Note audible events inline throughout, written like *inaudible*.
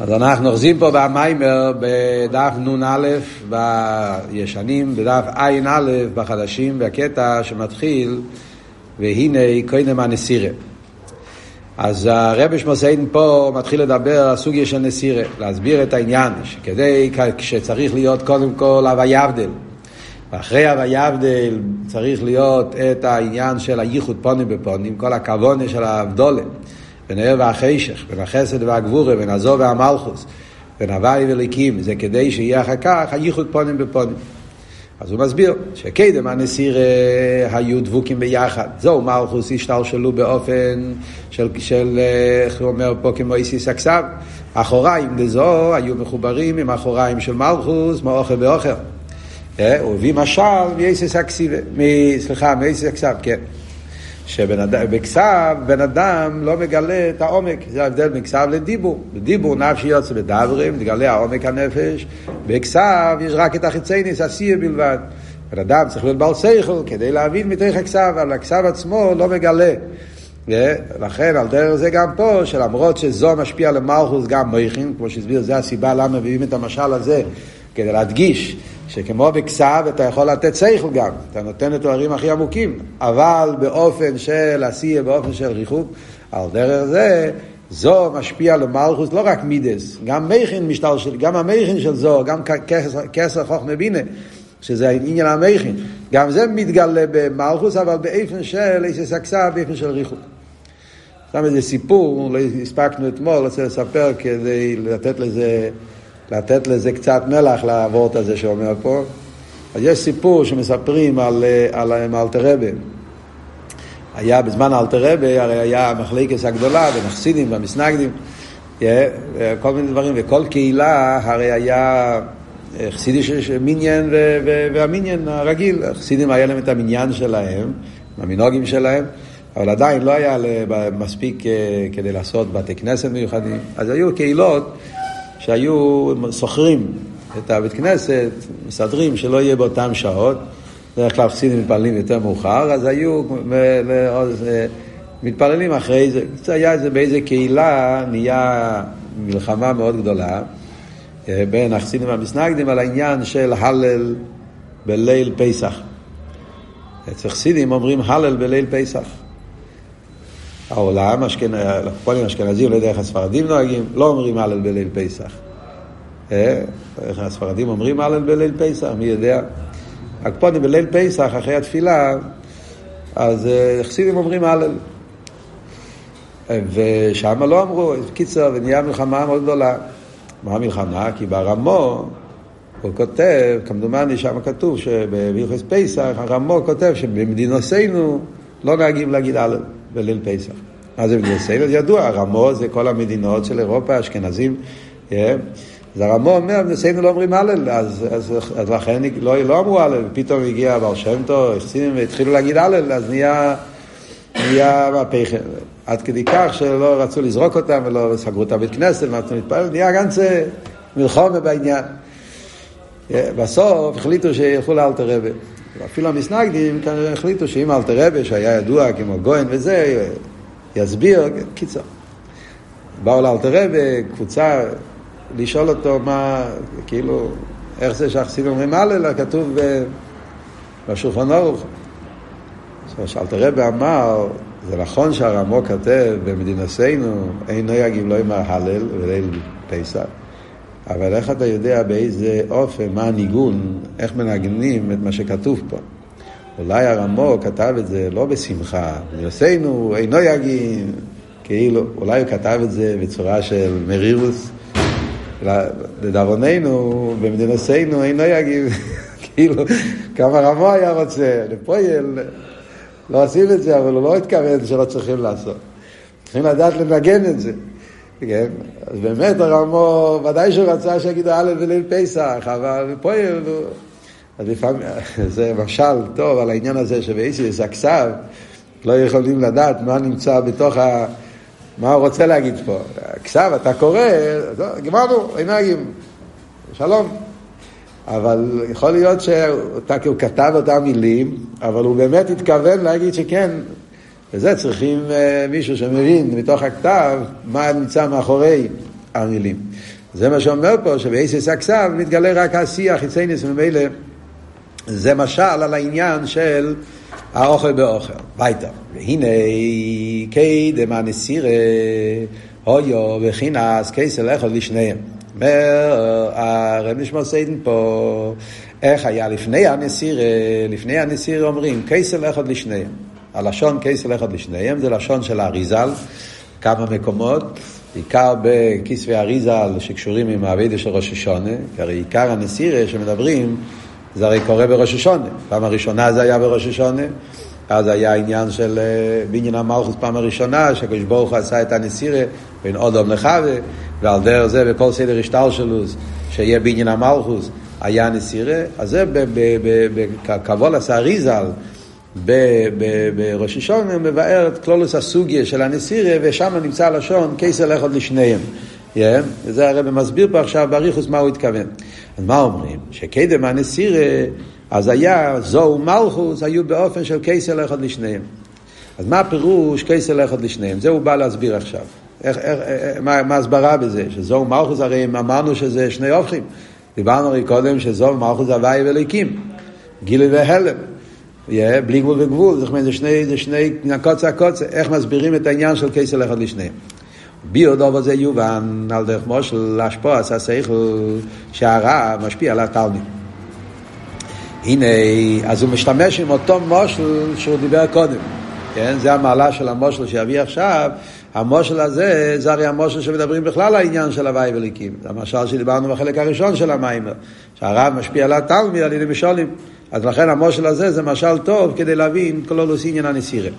אז אנחנו אוחזים פה במיימר בדף נ"א בישנים, בדף ע"א בחדשים, בקטע שמתחיל והנה קודם הנסירה. אז הרבי שמוסיין פה מתחיל לדבר על סוגיה של נסירה, להסביר את העניין, שכדי, שצריך להיות קודם כל הווה יבדל. ואחרי הווה יבדל צריך להיות את העניין של הייחוד פונים בפונים, כל הכוונה של האבדולה. בין הער והחשך, בין החסד והגבורה, בין הזו והמלכוס, בין הוואי וליקים, זה כדי שיהיה אחר כך הייחוד פונים בפונים. אז הוא מסביר שקדם הנשיר היו דבוקים ביחד. זהו מלכוס השתלשלו באופן של, של איך הוא אומר פה כמו איסיס הכסף. אחוריים לזו היו מחוברים עם אחוריים של מלכוס, מאוכל ואוכל. הוא הביא משל מאיסיס הכסיבה, סליחה, מאיסיס הכסף, כן. שבכסף בן אדם לא מגלה את העומק, זה ההבדל בין כסף לדיבור. בדיבור נפשי יוצא בדברים, מגלה העומק הנפש, בכסף יש רק את החיצייניס, עשייה בלבד. בן אדם צריך להיות בעל שכל כדי להבין מתוך הכסף, אבל הכסף עצמו לא מגלה. לכן על דרך זה גם פה, שלמרות שזו משפיע למלכוס גם מויכין, כמו שהסביר, זה הסיבה למה מביאים את המשל הזה, כדי להדגיש שכמו בכסף אתה יכול לתת שכל גם, אתה נותן את הדברים הכי עמוקים, אבל באופן של עשייה, באופן של ריחוק, על דרך זה, זו משפיע למלכוס לא רק מידס, גם מייכין משטר של, גם המייכין של זו, גם כסר חוכמה בינה, שזה עניין המייכין, גם זה מתגלה במלכוס, אבל באופן של איזה סקסה, באופן של ריחוק. שם איזה סיפור, לא הספקנו אתמול, רוצה לספר כדי לתת לזה לתת לזה קצת מלח לעבוד הזה שאומר פה. אז יש סיפור שמספרים על, על, על אלתרבה. היה בזמן אלתרבה, הרי היה המחלקת הגדולה בין והמסנגדים, כל מיני דברים, וכל קהילה הרי היה חסידי של מיניאן והמיניאן הרגיל. החסידים היה להם את המניין שלהם, המנהוגים שלהם. אבל עדיין לא היה מספיק כדי לעשות בתי כנסת מיוחדים. אז היו קהילות שהיו סוחרים את הבית כנסת, מסדרים שלא יהיה באותן שעות, בדרך כלל חסידים מתפללים יותר מאוחר, אז היו מתפללים אחרי זה, זה היה איזה באיזה קהילה נהיה מלחמה מאוד גדולה אה, בין החסידים והמסנגדים על העניין של הלל בליל פסח. אצל חסידים אומרים הלל בליל פסח. העולם, הקופונים אשכנזים, לא יודע איך הספרדים נוהגים, לא אומרים הלל בליל פסח. אה? איך הספרדים אומרים הלל בליל פסח, מי יודע? הקופונים בליל פסח, אחרי התפילה, אז אה, חסידים אומרים הלל. ושם לא אמרו, קיצר, ונהיה מלחמה מאוד גדולה. מה המלחמה? כי ברמו הוא כותב, כמדומני שם כתוב שבהלכס פסח, הרמו כותב שבמדינותינו לא נהגים להגיד הלל. בליל פסח. מה זה מדינת ישראל? ידוע, הרמו זה כל המדינות של אירופה, אשכנזים. Yeah. אז הרמו אומר, נשיאנו לא אומרים הלל, אז, לכן לא, לא אמרו הלל, פתאום הגיע בר שם טוב, והתחילו להגיד הלל, אז נהיה, נהיה מהפכה. עד כדי כך שלא רצו לזרוק אותם ולא סגרו את הבית כנסת, נתנו להתפלל, נהיה גנצה מלחומה בעניין. Yeah. בסוף החליטו שילכו לאלתר רבי. אפילו המסנגדים כנראה החליטו שאם אלתר רבי, שהיה ידוע כמו גויין וזה, יסביר, קיצר. באו לאלתר רבי, קבוצה, לשאול אותו מה, כאילו, איך זה שהחסידים אומרים הלל, כתוב בשולחן ערוך. שאלתר רבי אמר, זה נכון שהרמו כתב במדינתנו, אינו יגיב לא עם ההלל וליל פסח. אבל איך אתה יודע באיזה אופן, מה הניגון, איך מנגנים את מה שכתוב פה? אולי הרמו כתב את זה לא בשמחה, בנושאנו אינו יגים, כאילו, אולי הוא כתב את זה בצורה של מרירוס, לדאבוננו, במדינתנו אינו יגים, *laughs* כאילו, כמה רמו היה רוצה, לפועל, לא עושים את זה, אבל הוא לא התכוון שלא צריכים לעשות. צריכים לדעת לנגן את זה. כן? אז באמת הרמו, ודאי שהוא רצה שיגידו א' בליל פסח, אבל פה. אז לפעמים, *laughs* זה משל טוב על העניין הזה שבאיסיס הכסף לא יכולים לדעת מה נמצא בתוך ה... מה הוא רוצה להגיד פה. הכסף, אתה קורא, גמרנו, אינגים, שלום. אבל יכול להיות שהוא כתב אותם מילים, אבל הוא באמת התכוון להגיד שכן, וזה צריכים uh, מישהו שמבין מתוך הכתב מה נמצא מאחורי המילים. זה מה שאומר פה, שבאיסס הכסף מתגלה רק העשייה החיצייניס, וממילא זה משל על העניין של האוכל באוכל. ביתה. והנה, קדם הנסירה, הויו וכינס, כסל אחד לשניהם. אומר הרב נשמע סיידן פה, איך היה לפני הנסירה, לפני הנסירה אומרים, כסל אחד לשניהם. הלשון כסל אחד לשניהם זה לשון של האריזל, כמה מקומות, בעיקר בכסבי אריזל שקשורים עם האבידה של ראש השונה, כי הרי עיקר הנסירה שמדברים זה הרי קורה בראש השונה. פעם הראשונה זה היה בראש השונה, אז היה עניין של אה, בניין המלכוס פעם הראשונה, שהקדוש ברוך הוא עשה את הנסירה בין אודום לחווה, ועל דרך זה בכל סדר השטר שלו, שיהיה בניין המלכוס, היה נסירה, אז זה בקבול עשה אריזל. בראש השונה מבאר את כלולוס הסוגיה של הנסירה, ושם נמצא הלשון קייסר לכות לשניהם. Yeah, וזה הרב מסביר פה עכשיו באריכוס מה הוא התכוון. אז מה אומרים? שקדם הנסירה, אז היה זו ומלכוס היו באופן של קייסר לכות לשניהם. אז מה הפירוש קייסר לכות לשניהם? זה הוא בא להסביר עכשיו. איך, איך, מה, מה הסברה בזה? שזו ומלכוס הרי אמרנו שזה שני הופכים. דיברנו הרי קודם שזו ומלכוס הוואי וליקים. גילי והלם. Yeah, בלי גבול וגבול, זאת אומרת, זה שני, זה שני קוצה קוצה, איך מסבירים את העניין של קייסר אחד לשניהם. ביודוב הזה יובן על דרך מושל להשפוע עשה שכל שהרע משפיע על התלמיד. הנה, אז הוא משתמש עם אותו מושל שהוא דיבר קודם. כן? זה המעלה של המושל שיביא עכשיו. המושל הזה, זה הרי המושל שמדברים בכלל על העניין של הוואי וליקים. זה המשל שדיברנו בחלק הראשון של המיימר, שהרב משפיע על התלמיד על ידי משולים. אז לכן המושל הזה זה משל טוב כדי להבין כל אולוס עניין הנסירה.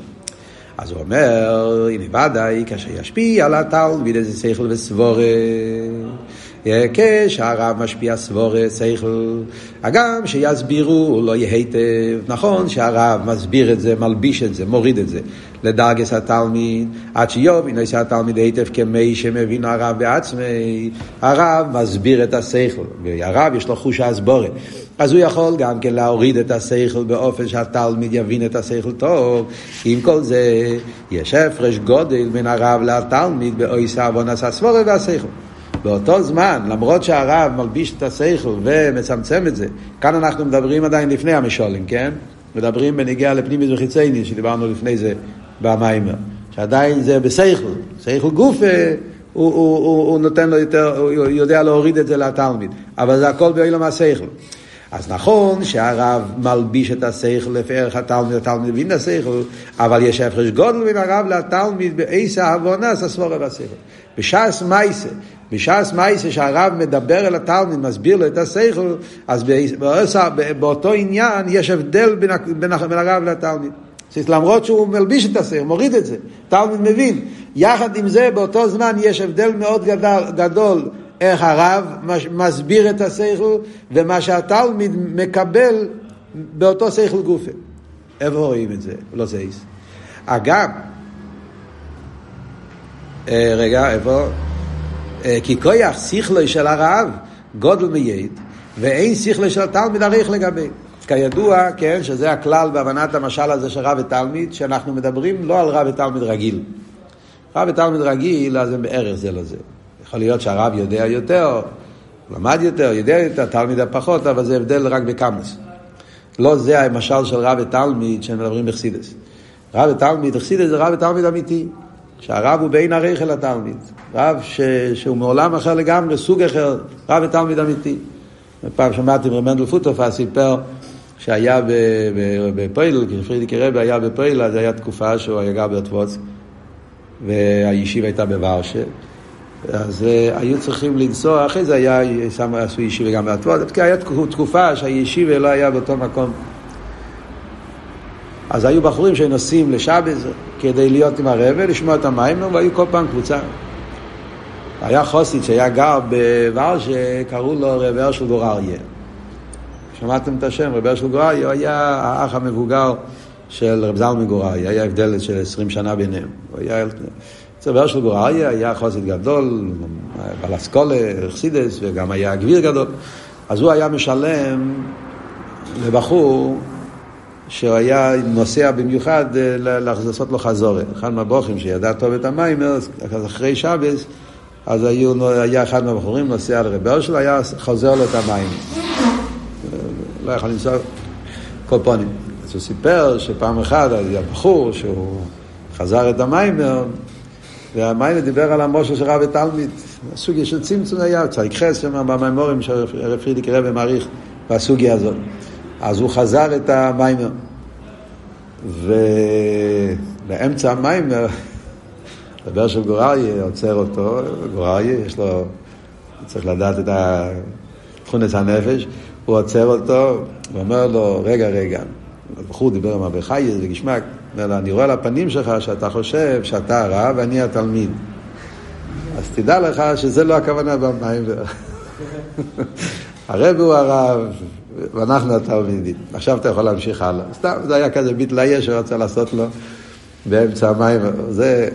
אז הוא אומר, הנה ודאי, כאשר ישפיע על התלמיד איזה שכל וסבורה, כשהרב משפיע סבורה, שכל, הגם שיסבירו לא יהיה היטב, נכון שהרב מסביר את זה, מלביש את זה, מוריד את זה לדרגס התלמיד, עד שיובין לא התלמיד היטב כמי שמבין הרב בעצמי, הרב מסביר את השכל, והרב יש לו חוש הסבורת. אז הוא יכול גם כן להוריד את השכל באופן שהתלמיד יבין את השכל טוב. עם כל זה, יש הפרש גודל בין הרב לתלמיד באויסא עוונס הסבורה והשכל. באותו זמן, למרות שהרב מלביש את השכל ומצמצם את זה, כאן אנחנו מדברים עדיין לפני המשולים, כן? מדברים בנגיעה לפנימיס וחיצייני, שדיברנו לפני זה במיימר. שעדיין זה בשכל, שכל גוף אה, הוא, הוא, הוא, הוא נותן לו יותר, הוא יודע להוריד את זה לתלמיד, אבל זה הכל באילום השכל. אז נכון שהרב מלביש את השכל לפי ערך התלמיד, התלמיד מבין את השכל, אבל יש הפרש גודל בין הרב לתלמיד באיסא עוונס הסבורה והשכל. בש"ס מייסה, בש"ס מייסה שהרב מדבר אל התלמיד, מסביר לו את השכל, אז באותו עניין יש הבדל בין, בין, בין הרב לתלמיד. למרות שהוא מלביש את השכל, מוריד את זה, תלמיד מבין. יחד עם זה, באותו זמן יש הבדל מאוד גדול, גדול איך הרב מסביר את השכל ומה שהתלמיד מקבל באותו שכל גופה. איפה רואים את זה? לא זייס. אגב, אה, רגע, איפה? אה, כי כויח שכלו של הרב גודל מייד, ואין שכלו של תלמיד עריך לגבי. כידוע, כן, שזה הכלל בהבנת המשל הזה של רב ותלמיד, שאנחנו מדברים לא על רב ותלמיד רגיל. רב ותלמיד רגיל, אז הם בערך זה לזה. יכול להיות שהרב יודע יותר, למד יותר, יודע יותר, תלמיד פחות, אבל זה הבדל רק בקמוס. לא זה המשל של רב ותלמיד שמדברים בחסידס. רב ותלמיד, חסידס זה רב ותלמיד אמיתי. שהרב הוא בין הרייך אל התלמיד. רב ש... שהוא מעולם אחר לגמרי, סוג אחר, רב ותלמיד אמיתי. פעם שמעתי מרמנדל פוטופה סיפר שהיה בפויל, כשפרידיקי רבי היה בפויל, אז הייתה תקופה שהוא היה גר באוטבוץ, והישיבה הייתה בוורשה. אז uh, היו צריכים לנסוע, אחרי זה היה, שם עשו ישיבה גם באטוות, כי הייתה תקופה שהישיבה לא היה באותו מקום. אז היו בחורים שנוסעים לשבץ כדי להיות עם הרבה, לשמוע את המים, והיו כל פעם קבוצה. היה חוסית שהיה גר בוואר שקראו לו רב הרשל גורליה. שמעתם את השם, רב הרשל גורליה, היה האח המבוגר של רב זלמן גורליה, היה הבדל של עשרים שנה ביניהם. הוא היה... אצל הרשל גורליה היה חוסית גדול, בעל אסכולה, אכסידס, וגם היה גביר גדול. אז הוא היה משלם לבחור שהוא היה נוסע במיוחד אה, לעשות לו חזורת. אחד מהבוכים שידע טוב את המים, אז אחרי שבס אז היו, היה אחד מהבחורים נוסע לרבר שלו, היה חוזר לו את המים. לא יכול לנסוע קופונים. אז הוא סיפר שפעם אחת היה בחור שהוא חזר את המיימר, והמיימר דיבר על המושל של רבי תלמיד. הסוגיה של צמצום היה, צדיק חס שם במיימורים שהרב פרידיק רבי מעריך בסוגיה הזאת. אז הוא חזר את המיימר. ובאמצע המיימר, *laughs* דבר של גורליה עוצר אותו, גורליה, יש לו, צריך לדעת את תכונת הנפש, הוא עוצר אותו ואומר לו, רגע, רגע, הבחור דיבר עם אבי חי, זה גשמק, אומר לו, אני רואה על הפנים שלך שאתה חושב שאתה הרב ואני התלמיד. אז תדע לך שזה לא הכוונה במים. *laughs* הרב הוא הרב, ואנחנו התלמידים. עכשיו אתה יכול להמשיך הלאה. סתם, זה היה כזה ביטלאיה שרצה לעשות לו באמצע המים. זה,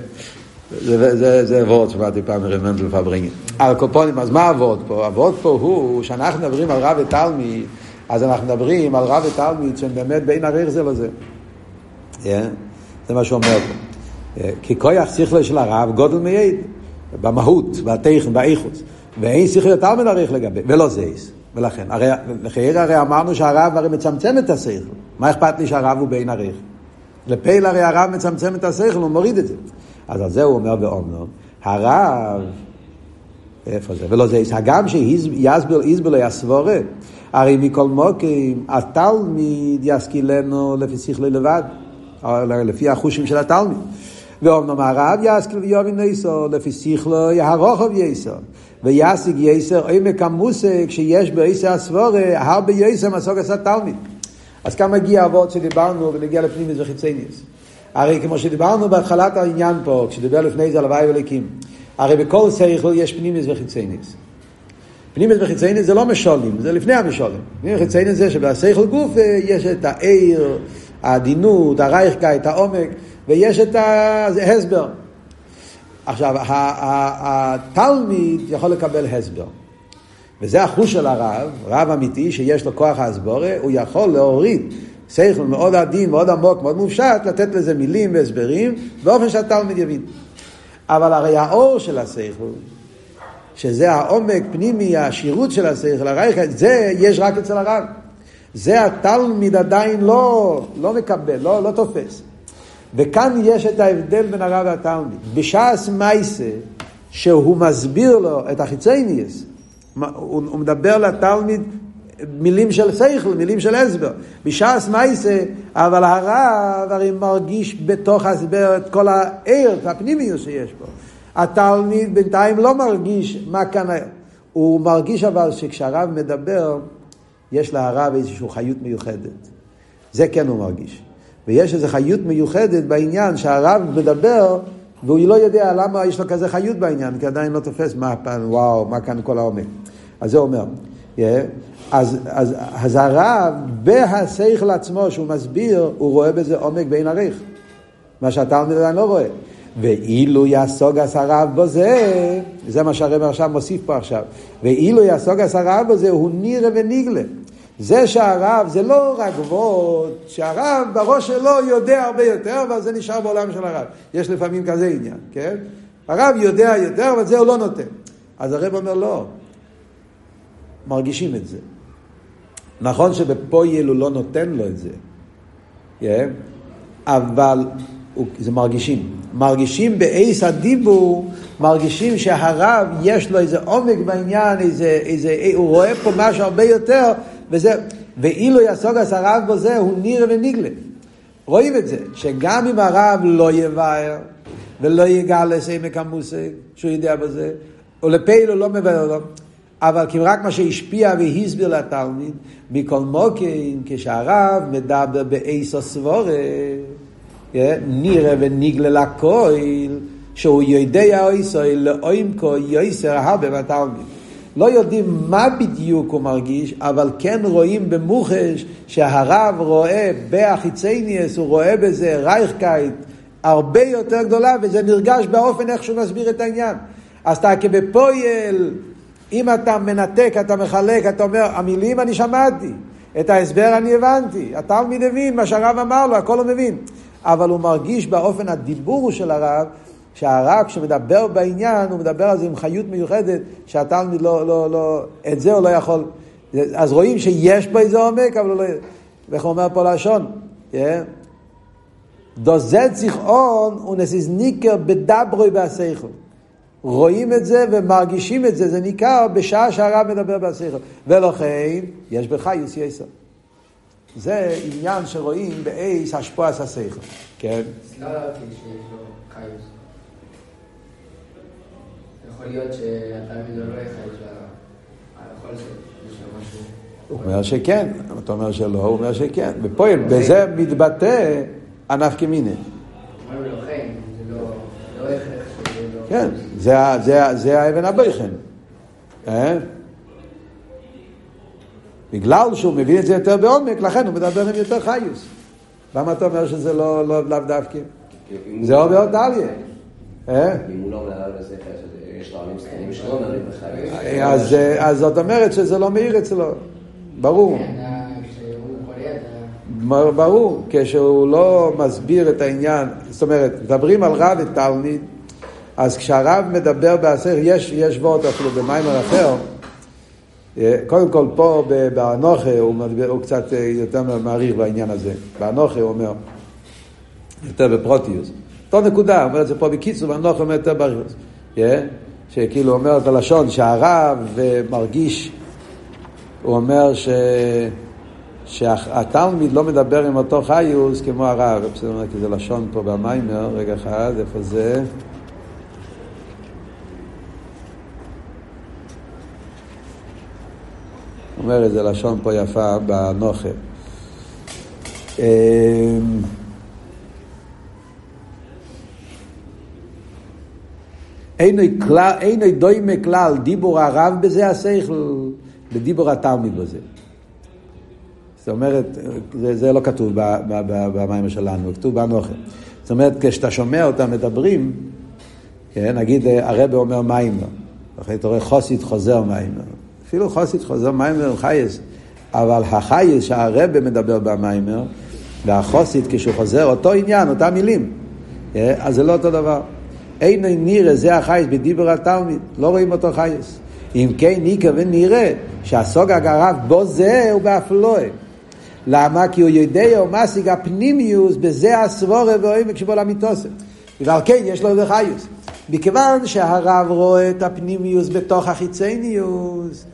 זה, זה, זה וורד שמעתי פעם מרב מנדל פברינגן. על קופונים, אז מה הוורד פה? הוורד פה הוא שאנחנו מדברים על רב ותלמיד, אז אנחנו מדברים על רב ותלמיד שהם באמת בין עריך זה לזה. Yeah, זה מה שהוא אומר פה. Yeah, כי כוח שכלו של הרב גודל מייד, במהות, בתכן, באיכוס. ואין שכלו מן עריך לגבי, ולא זייס. ולכן, הרי, לחייר הרי אמרנו שהרב הרי מצמצם את השכל. מה אכפת לי שהרב הוא בין עריך? לפייל הרי הרב מצמצם את השכל, הוא מוריד את זה. אז על זה הוא אומר באומנום, הרב, איפה זה? ולא זה, הגם שיסבל איסבלו יסבורה, הרי מכל מוקים, התלמיד ישכילנו לפי שכלי לבד, לפי החושים של התלמיד. ואומנם הרב ישכיל ויובין ניסו, לפי שכלו יהרוכב יסו. וישיג יסר עמק המושג שיש בעשר הסבורה, הרבה יסר מסוג עשה תלמיד. אז כאן מגיע אבות שדיברנו ונגיע לפנימיס וחיצניוס. הרי כמו שדיברנו בהתחלת העניין פה, כשדיבר לפני זה על הוואי וליקים, הרי בכל סייכל יש פנימיס וחיצניוס. פנימיס וחיצניוס זה לא משולים, זה לפני המשולים. פנימיס וחיצניוס זה שבסייכל גוף יש את העיר, העדינות, הרייכקייט, העומק, ויש את ההסבר. עכשיו, התלמיד יכול לקבל הסבר. וזה החוש של הרב, רב אמיתי שיש לו כוח ההסבורה, הוא יכול להוריד שכל מאוד עדין, מאוד עמוק, מאוד מופשט, לתת לזה מילים והסברים, באופן שהתלמיד יבין. אבל הרי האור של השכל, שזה העומק פנימי, השירות של השכל, הרייך, זה יש רק אצל הרב. זה התלמיד עדיין לא, לא מקבל, לא, לא תופס. וכאן יש את ההבדל בין הרב והתלמיד. בשעס מייסה, שהוא מסביר לו את החיצייניאס, הוא, מדבר לתלמיד מילים של שכל, מילים של הסבר. בשעס מייסה, אבל הרב הרי מרגיש בתוך ההסבר את כל העיר, את הפנימיות שיש פה. התלמיד בינתיים לא מרגיש מה כאן, הוא מרגיש אבל שכשהרב מדבר, יש להרב איזושהי חיות מיוחדת. זה כן הוא מרגיש. ויש איזו חיות מיוחדת בעניין שהרב מדבר והוא לא יודע למה יש לו כזה חיות בעניין, כי עדיין לא תופס מה הפן, וואו, מה כאן כל העומק. אז זה אומר. Yeah. אז, אז, אז הרב, בהשכל עצמו שהוא מסביר, הוא רואה בזה עומק בין עריך. מה שהתלמיד עדיין לא רואה. ואילו יסוג הרב בזה, זה מה שהרב עכשיו מוסיף פה עכשיו, ואילו יסוג הרב בזה, הוא נירה וניגלה. זה שהרב זה לא רק וורד, שהרב בראש שלו יודע הרבה יותר, אבל זה נשאר בעולם של הרב. יש לפעמים כזה עניין, כן? הרב יודע יותר, אבל זה הוא לא נותן. אז הרב אומר לא, מרגישים את זה. נכון שבפויל הוא לא נותן לו את זה, כן? אבל זה מרגישים. מרגישים באייס הדיבור, מרגישים שהרב יש לו איזה עומק בעניין, איזה, איזה, הוא רואה פה משהו הרבה יותר, וזה, ואילו יסוג הרב בו זה, הוא ניר וניגלה. רואים את זה, שגם אם הרב לא יבאר, ולא יגאל עמק המושג, שהוא יודע בזה, או לפיל הוא לא מבאר לו, אבל כי רק מה שהשפיע והסביר לתלמיד, מכל מוקים, כשהרב מדבר באיסו סבורה, נראה וניגלה לכויל, שהוא יודע איסו, לאוימקו יויסר הרבה בתלמיד. לא יודעים מה בדיוק הוא מרגיש, אבל כן רואים במוחש שהרב רואה באחיצניאס, הוא רואה בזה רייכקייט הרבה יותר גדולה, וזה נרגש באופן איך שהוא מסביר את העניין. אז אתה כבפויל, אם אתה מנתק, אתה מחלק, אתה אומר, המילים אני שמעתי, את ההסבר אני הבנתי, התלמיד הבין מה שהרב אמר לו, הכל הוא מבין. אבל הוא מרגיש באופן הדיבור של הרב, שהרב כשמדבר בעניין, הוא מדבר על זה עם חיות מיוחדת, שהתלמיד לא, לא, לא, את זה הוא לא יכול. אז רואים שיש בו איזה עומק, אבל הוא לא... ואיך אומר פה לשון? Yeah. דוזט זיכרון הוא נסיס ניקר בדברוי בהסייכו. רואים את זה ומרגישים את זה, זה ניכר בשעה שהרב מדבר בהסייכו. ולכן, יש בחיוס יסר. זה עניין שרואים באייס השפועס הסייכו. כן? לא יכול להיות שהתלמיד לא שיש לו משהו... הוא אומר שכן, אתה אומר שלא, הוא אומר שכן. בפועל, בזה מתבטא הנפקא מיניה. כן, זה האבן הבויכן. אה? בגלל שהוא מבין את זה יותר בעומק, לכן הוא מדבר עם יותר חיוס. למה אתה אומר שזה לא לאו דווקא? זה עובר דליה. אה? אם הוא לא מנהל בזה, יש לו עמים סתנים שלא מנהלים בחיוס. אז זאת אומרת שזה לא מאיר אצלו, ברור. כן, ברור, כשהוא לא מסביר את העניין, זאת אומרת, מדברים על רב ותלמיד, אז כשהרב מדבר בעשר, יש, יש וורט אפילו במיימר אחר, אה, קודם כל פה באנוכה הוא, הוא קצת אה, יותר מעריך בעניין הזה, באנוכה הוא אומר, יותר בפרוטיוס. אותו נקודה, הוא אומר את זה פה בקיצור, באנוכה אומר יותר באריכוס. אה, שכאילו אומר את הלשון שהרב מרגיש, הוא אומר ש... שהתלמיד לא מדבר עם אותו חיוס כמו הרב, בסדר, כי זה לשון פה במיימר, רגע אחד, איפה זה? אומר איזה לשון פה יפה בנוכל. אינו דוימה כלל דיבור הרב בזה השכל, לדיבור התלמיד בזה. זאת אומרת, זה, זה לא כתוב במים שלנו, כתוב באנוכר. זאת אומרת, כשאתה שומע אותם מדברים, כן, נגיד הרבה אומר מיימר, אחרי אתה רואה חוסית חוזר מיימר, אפילו חוסית חוזר מיימר הוא חייס, אבל החייס שהרבה מדבר במיימר, והחוסית כשהוא חוזר, אותו עניין, אותם מילים, כן, אז זה לא אותו דבר. אין נראה, זה החייס בדיבר התלמיד, לא רואים אותו חייס. אם כן ניקה ונראה שהסוג הגרב בו זה הוא באפלואה. למה? כי הוא יודע או משיג הפנימיוס בזה הסבורה והעמק שבו למיתוסם. ועל כן יש לו איזה חיוס. מכיוון שהרב רואה את הפנימיוס בתוך החיצניוס,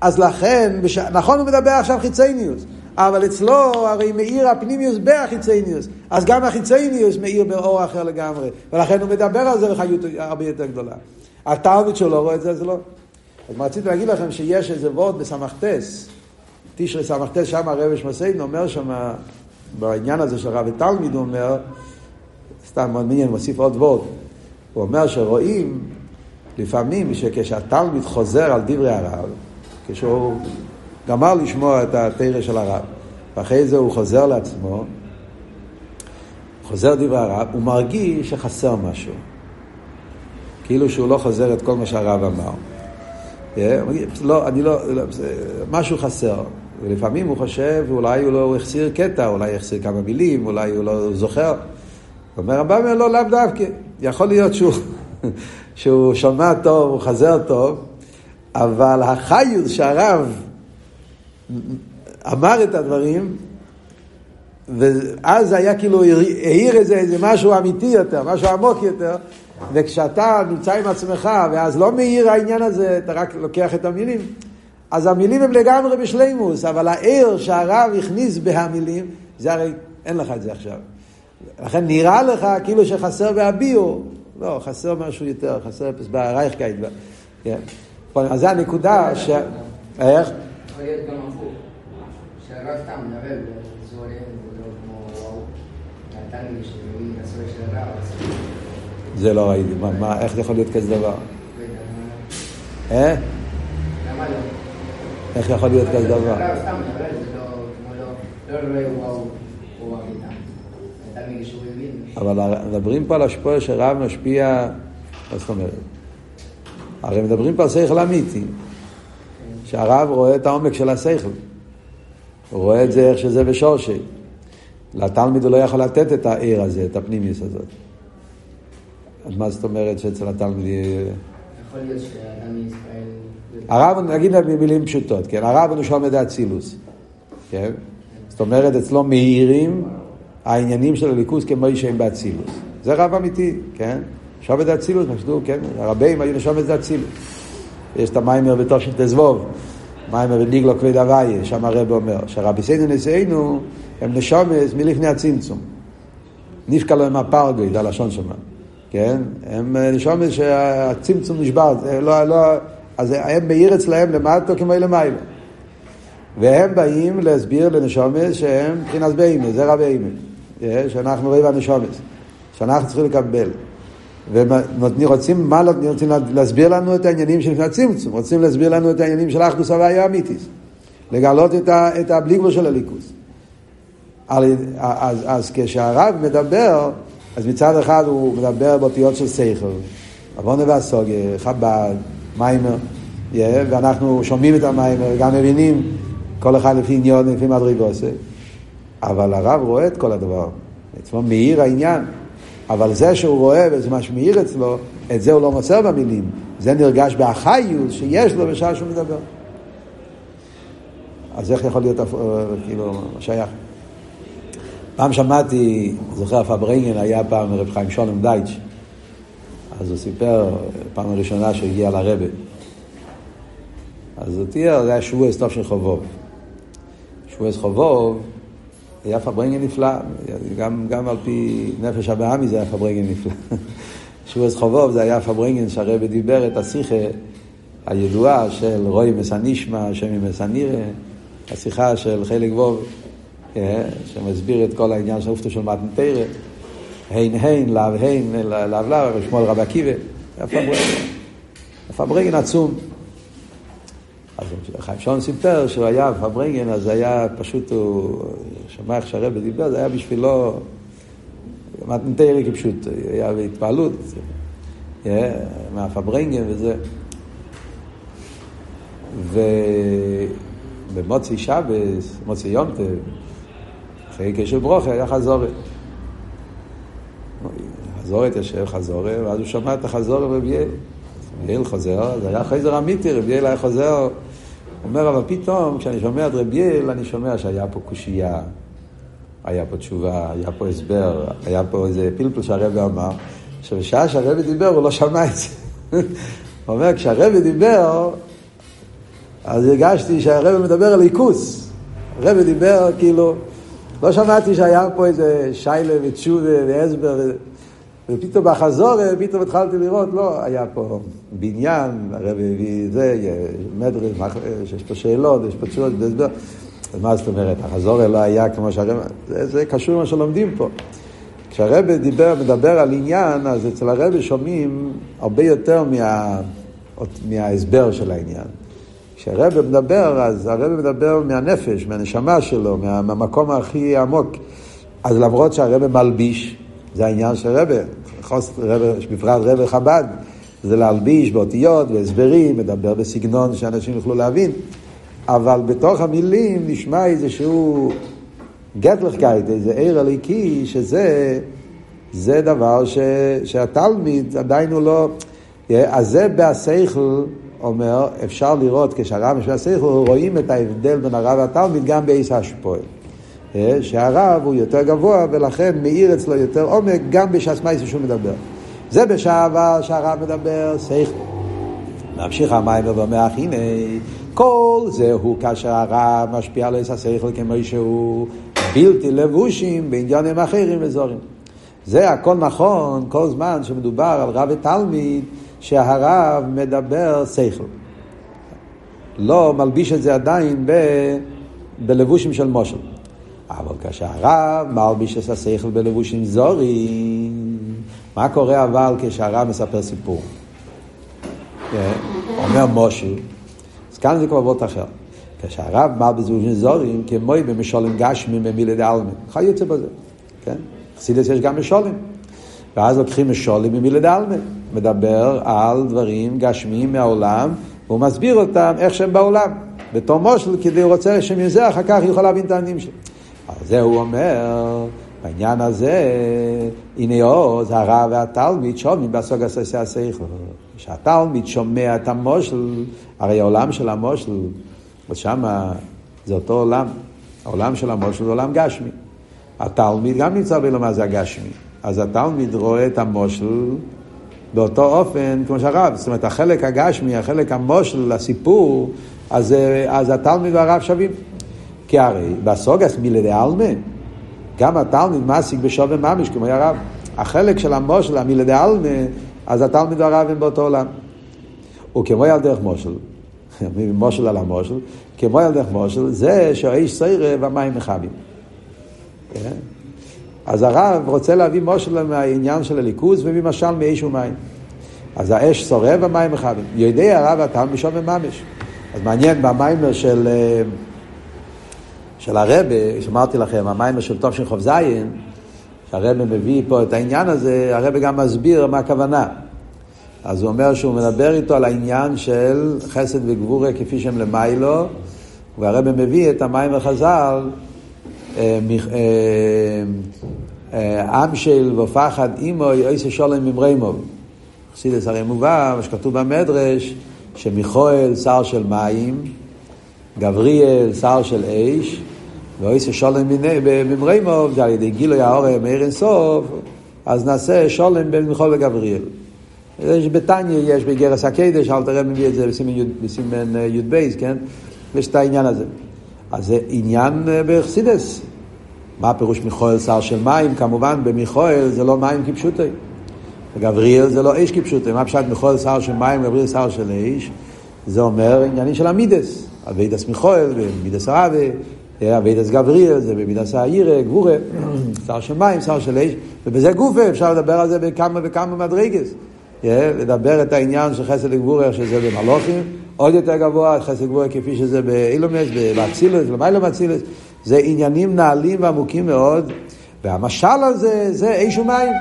אז לכן, בש... נכון הוא מדבר עכשיו חיצניוס, אבל אצלו הרי מאיר הפנימיוס בהחיצניוס, אז גם החיצניוס מאיר באור אחר לגמרי, ולכן הוא מדבר על זה בחיות הרבה יותר גדולה. התלמיד שלו רואה את זה, זה לא. אז רציתי להגיד לכם שיש איזה וורד בסמכתס, תשרי ס"ט, שם הרב שמסיידן אומר שם, בעניין הזה של רב ותלמיד, הוא אומר, סתם מאוד מעניין, מוסיף עוד וורד, הוא אומר שרואים לפעמים שכשהתלמיד חוזר על דברי הרב, כשהוא גמר לשמוע את התרא של הרב, ואחרי זה הוא חוזר לעצמו, חוזר דברי הרב, הוא מרגיש שחסר משהו. כאילו שהוא לא חוזר את כל מה שהרב אמר. לא, אני לא, לא משהו חסר. ולפעמים הוא חושב, אולי הוא לא החסיר קטע, אולי החסיר כמה מילים, אולי הוא לא זוכר. אומר רבא אומר, לא, לאו דווקא. יכול להיות שהוא, שהוא שומע טוב, הוא חזר טוב, אבל החיוס שהרב אמר את הדברים, ואז היה כאילו, העיר איזה, איזה משהו אמיתי יותר, משהו עמוק יותר, וכשאתה נמצא עם עצמך, ואז לא מאיר העניין הזה, אתה רק לוקח את המילים, אז המילים הם לגמרי בשלימוס, אבל העיר שהרב הכניס בהמילים, זה הרי אין לך את זה עכשיו. לכן נראה לך כאילו שחסר בהביאור, לא, חסר משהו יותר, חסר ברייטקייט. כן. אז זו הנקודה ש... איך? יכול להיות גם הפוך, שהרב סתם מדבר בזורים, ולא כמו התלמיד שמבין את של הרב. זה לא ראיתי, מה, איך יכול להיות כזה דבר? אה? למה לא? איך יכול להיות כזה דבר? אבל מדברים פה על השפוע שרב משפיע, מה זאת אומרת? הרי מדברים פה על שכל אמיתי, שהרב רואה את העומק של השכל. הוא רואה את זה איך שזה בשורשי. לתלמיד הוא לא יכול לתת את העיר הזה, את הפנימיוס הזאת. אז מה זאת אומרת שאצל התלמידים... יכול להיות שאדם מישראל... הרב, נגיד במילים פשוטות, כן? הרב הוא את האצילוס, כן? זאת אומרת, אצלו מאירים העניינים של הליכוז כמו שהם באצילוס. זה רב אמיתי, כן? את האצילוס, מה כן? הרבים היו נשום את האצילוס. יש את המיימר בתוך של תזבוב, מיימר בניגלו כבד הוויה, שם הרב אומר, שרבי סיינו נשיאנו הם נשומס מלפני הצמצום. נפקא לו עם הפרגוי, זה הלשון שלנו, כן? הם נשומס שהצמצום נשבר, לא, לא, אז הם מאיר אצלהם למטו כמו למעלה. והם באים להסביר לנשומס שהם מבחינת בהמה, זה רבי אימה, שאנחנו רואים הנשומס, שאנחנו צריכים לקבל. ורוצים, מה רוצים להסביר לנו את העניינים של הצמצום, רוצים להסביר לנו את העניינים של אחדוס הוויה אמיתיס, לגלות את, ה, את הבליגבו של הליכוס. אז, אז, אז כשהרב מדבר, אז מצד אחד הוא מדבר באותיות של סייכל, עוונה והסוגיה, חב"ד, מיימר, yeah, ואנחנו שומעים את המיימר, גם מבינים כל אחד לפי עניון, לפי מדרגוסה, אבל הרב רואה את כל הדבר, אצלו מאיר העניין. אבל זה שהוא רואה וזה מה שמאיר אצלו, את זה הוא לא מוסר במילים. זה נרגש באחיוס שיש לו בשעה שהוא מדבר. אז איך יכול להיות, כאילו, שייך? פעם שמעתי, זוכר, פברנגן היה פעם רב חיים שולם דייטש, אז הוא סיפר, פעם הראשונה שהוא הגיע לרבה. אז הוא תיאר, זה היה שבועס טוב של חובוב. שבועס חובוב, היה פברנגן נפלא, גם, גם על פי נפש הבאמי זה היה פברנגן נפלא. שבועס חובוב זה היה פברנגן שהרבא דיבר את השיחה הידועה של רוי מסנישמה, שמי מסנירה, השיחה של חיליק ווב, אה, שמסביר את כל העניין של אופטו של מתנתרא, הין הין, לאו הין, לאו לאו, שמואל רבי עקיבא, היה פברנגן, פברנגן עצום. אז חיים שון סיפר שהוא היה פברנגן, אז היה פשוט, הוא שמע איך שהרבא דיבר, זה היה בשבילו מתנתרא כפשוט, היה בהתפעלות, מהפברנגן וזה. ובמוצאי שבס, מוצאי יונטב, אחרי קשר ברוכה, היה חזורת. חזורת יושב חזורת, ואז הוא שמע את החזורת רבי יעל. רבי יעל חוזר, זה היה חייזר אמיתי, רבי יעל היה חוזר. אומר, אבל פתאום, כשאני שומע את רבי יעל, אני שומע שהיה פה קושייה, היה פה תשובה, היה פה הסבר, היה פה איזה פלפל שהרבי אמר, שבשעה שהרבי דיבר הוא לא שמע את זה. הוא אומר, כשהרבי דיבר, אז הרגשתי שהרבי מדבר על עיקוס. הרבי דיבר כאילו, לא שמעתי שהיה פה איזה שיילה ותשובה והסבר. ופתאום בחזור, פתאום התחלתי לראות, לא, היה פה בניין, הרב הביא זה, מדרש, יש פה שאלות, יש פה תשובות, והסבר. מה זאת אומרת, החזור לא היה כמו שהרב, זה, זה קשור למה שלומדים פה. כשהרב דיבר, מדבר על עניין, אז אצל הרב שומעים הרבה יותר מה, מההסבר של העניין. כשהרב מדבר, אז הרב מדבר מהנפש, מהנשמה שלו, מה, מהמקום הכי עמוק. אז למרות שהרב מלביש, זה העניין של רבה, בפרט רבה חב"ד, זה להלביש באותיות והסברים, מדבר בסגנון שאנשים יוכלו להבין, אבל בתוך המילים נשמע איזשהו גטלכקייט, איזה עיר הליקי, שזה זה דבר ש, שהתלמיד עדיין הוא לא... אז זה בהסייכל אומר, אפשר לראות כשהרב משווה הסייכל, רואים את ההבדל בין הרב והתלמיד גם בעיס השפועל. אה, שהרב הוא יותר גבוה ולכן מאיר אצלו יותר עומק גם בש"ס מייסר שהוא מדבר. זה בשעה שהרב מדבר שכל. ממשיך המים ואומר, הנה, כל זה הוא כאשר הרב משפיע על עץ השכל כמו שהוא בלתי לבושים בעניינים אחרים וזורים. זה הכל נכון כל זמן שמדובר על רב ותלמיד שהרב מדבר שכל. לא מלביש את זה עדיין ב... בלבושים של מושל. אבל כשהרב מלביש את השכל בלבושים זורים, מה קורה אבל כשהרב מספר סיפור? כן, אומר משה, אז כאן זה כבר וורט אחר. כשהרב מלביש בלבושים זורים, כמו במשולים גשמים במילי דעלמין. יוצא בזה, כן? חסידס יש גם משולים. ואז לוקחים משולים ממילי דעלמין. מדבר על דברים גשמיים מהעולם, והוא מסביר אותם איך שהם בעולם. בתור מושל, כדי הוא רוצה שמזה אחר כך יוכל להבין את העניינים שלו. על זה הוא אומר, בעניין הזה, הנה עוז, הרב והתלמיד שומעים בסוג הססי הסייכל. כשהתלמיד שומע את המושל, הרי העולם של המושל, ושם זה אותו עולם. העולם של המושל זה עולם גשמי. התלמיד גם נמצא בעולם הזה הגשמי. אז התלמיד רואה את המושל באותו אופן כמו שהרב. זאת אומרת, החלק הגשמי, החלק המושל, הסיפור, אז, אז התלמיד והרב שווים. כי הרי בסוגס מילי עלמה, גם התלמיד משיג בשווה ממש כמו הרב. החלק של המושל, המילי דעלמה, אז התלמיד והרב הם באותו עולם. וכמו על דרך מושל, *laughs* מושל על המושל, כמו על דרך מושל, זה שהאיש סיירה והמים מכבים. כן? אז הרב רוצה להביא מושל מהעניין של הליכוז וממשל מאש ומים. אז האש שורב והמים מכבים. יודע הרב התלמיד בשווה ממש. אז מעניין במיימר של... של הרבה, שאמרתי לכם, המיימר של של חוב זין, שהרבה מביא פה את העניין הזה, הרבה גם מסביר מה הכוונה. אז הוא אומר שהוא מדבר איתו על העניין של חסד וגבורה כפי שהם למיילו, והרבה מביא את המים וחז"ל, אה, אה, עם של ופחד אימו יויסה שולם ממרימו. חסידס הרי מובא, מה שכתוב במדרש, שמיכואל שר של מים, גבריאל שר של אש, ואויסה שולם ממרימו, זה על ידי גילוי האור מאיר אינסוף, אז נעשה שולם בין מיכואל וגבריאל. יש בתניא, יש בגרס הקדש, אל תראה מביא את זה בסימן י"ב, כן? יש את העניין הזה. אז זה עניין בחסידס. מה הפירוש מיכואל שר של מים? כמובן, במיכואל זה לא מים כפשוטי. וגבריאל זה לא אש כפשוטי. מה פשוט מיכואל שר של מים, גבריאל שר של אש? זה אומר עניינים של המידס. אבידס מיכואל ומידס רבי, אבידס גבריאל זה במידס העירה, גבורה, שר של מים, שר של אש, ובזה גופה אפשר לדבר על זה בכמה וכמה מדרגס. לדבר את העניין של חסד וגבורה, שזה במלוכים, עוד יותר גבוה, חסד וגבורה כפי שזה באילומס, באצילוס, למיילא מאצילוס, זה עניינים נעלים ועמוקים מאוד, והמשל הזה זה אש ומים.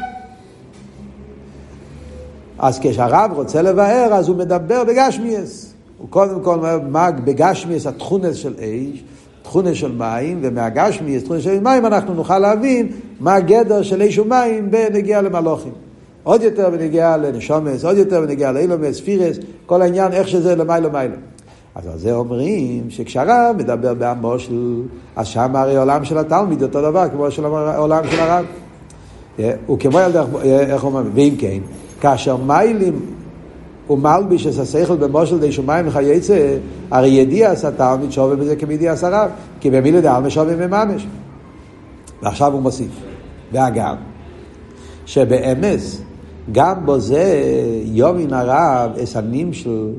אז כשהרב רוצה לבאר, אז הוא מדבר בגשמיאס. הוא קודם כל אומר, מה בגשמיאס התכונס של אש, תכונס של מים, ומהגשמיאס, תכונס של מים, אנחנו נוכל להבין מה הגדר של אש ומים בנגיע למלוכים. עוד יותר בנגיעה לנשומס, עוד יותר בנגיעה לאילומס, פירס, כל העניין, איך שזה למיילו מיילו. אז על זה אומרים שכשהרב מדבר בהמושל, אז שם הרי עולם של התלמיד אותו דבר כמו של העולם של הרב. הוא כמו ילד, איך אומרים, ואם כן, כאשר מיילים הוא מלביש את השכל במושל די שמיים וכייצא, הרי ידיע עשה תלמיד שווה בזה כמידיע עשה רב, כי במילי דעלמה שווה מממש. ועכשיו הוא מוסיף, ואגב, שבאמס גם בו זה יומין הרב אס הנמשל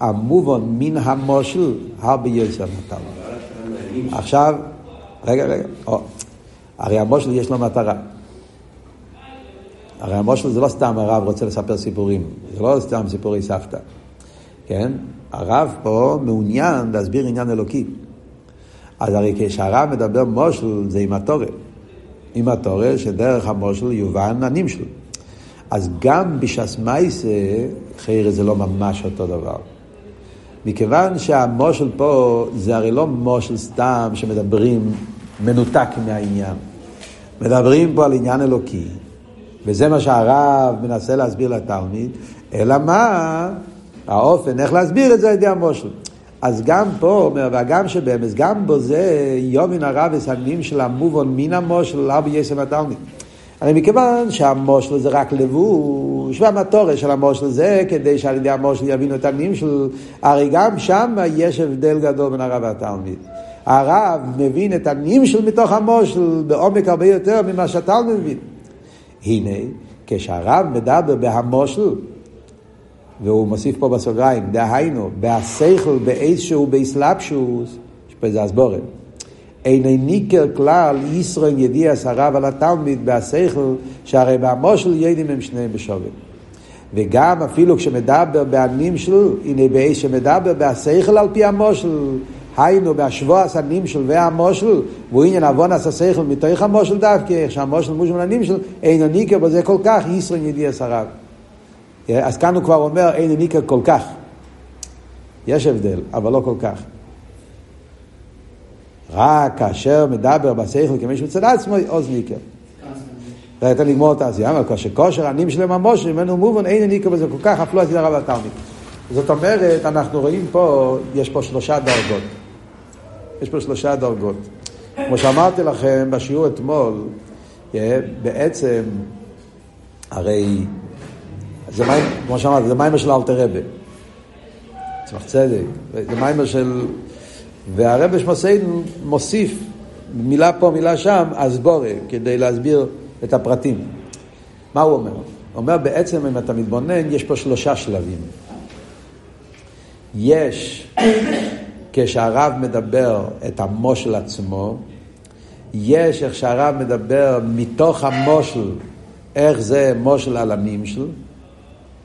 המובן מן המושל הרבה יוסר נתן. עכשיו, רגע, רגע, או, הרי המושל יש לו מטרה. הרי המושל זה לא סתם הרב רוצה לספר סיפורים, זה לא סתם סיפורי סבתא, כן? הרב פה מעוניין להסביר עניין אלוקי. אז הרי כשהרב מדבר מושל זה עם התורם. עם התורם שדרך המושל יובן הנמשל. אז גם בש"ס מייסה, חיירה זה לא ממש אותו דבר. מכיוון שהמושל פה זה הרי לא מושל סתם שמדברים מנותק מהעניין. מדברים פה על עניין אלוקי, וזה מה שהרב מנסה להסביר לתלמיד, אלא מה? האופן, איך להסביר את זה על ידי המושל. אז גם פה, אומר, והגם שבאמס, גם בו זה יומין הרב וסגנים של המובון מן המושל, לא בייסם התלמיד. הרי מכיוון שהמושל זה רק לבוש, והמטורש של המושל זה כדי שעל ידי המושל יבינו את הגנים של... הרי גם שם יש הבדל גדול בין הרב והתלמיד. הרב מבין את הנמשל מתוך המושל בעומק הרבה יותר ממה שהתלמיד מבין. הנה, כשהרב מדבר בהמושל, והוא מוסיף פה בסוגריים, דהיינו, בהשכל באיזשהו באסלאפשוס, יש פה איזה הסבורת. איני ניכר כלל ישראל ידיע הרב על התלמיד בהשכל, שהרי בהמושל יודעים הם שניהם בשווה. וגם אפילו כשמדבר בהנמשל, הנה באיש שמדבר בהשכל על פי המושל, היינו בהשבועס הנמשל והמושל, והוא עניין עוון שכל מתוך המושל דווקא, איך שהמושל מושל הנמשל, אינו ניכר בזה כל כך, ישראל ידיע הרב. אז כאן הוא כבר אומר, אינו ניכר כל כך. יש הבדל, אבל לא כל כך. רק כאשר מדבר בשכל כמישהו מצד עצמו, עוז ניקר. תן לגמור את העשייה, אבל כאשר כושר הנים שלהם המושר, ממנו מובן, אין ניקו בזה כל כך, אף לא עשית הרב התלמיד. זאת אומרת, אנחנו רואים פה, יש פה שלושה דרגות. יש פה שלושה דרגות. כמו שאמרתי לכם בשיעור אתמול, בעצם, הרי, זה מים, כמו שאמרתי, זה מיימר של אלתר רבה. צמח צדק, זה מיימר של... והרבה שמוסיין מוסיף מילה פה, מילה שם, אסבורה, כדי להסביר את הפרטים. מה הוא אומר? הוא אומר בעצם, אם אתה מתבונן, יש פה שלושה שלבים. יש, כשהרב מדבר את המושל עצמו, יש איך שהרב מדבר מתוך המושל, איך זה מושל על הנמשל,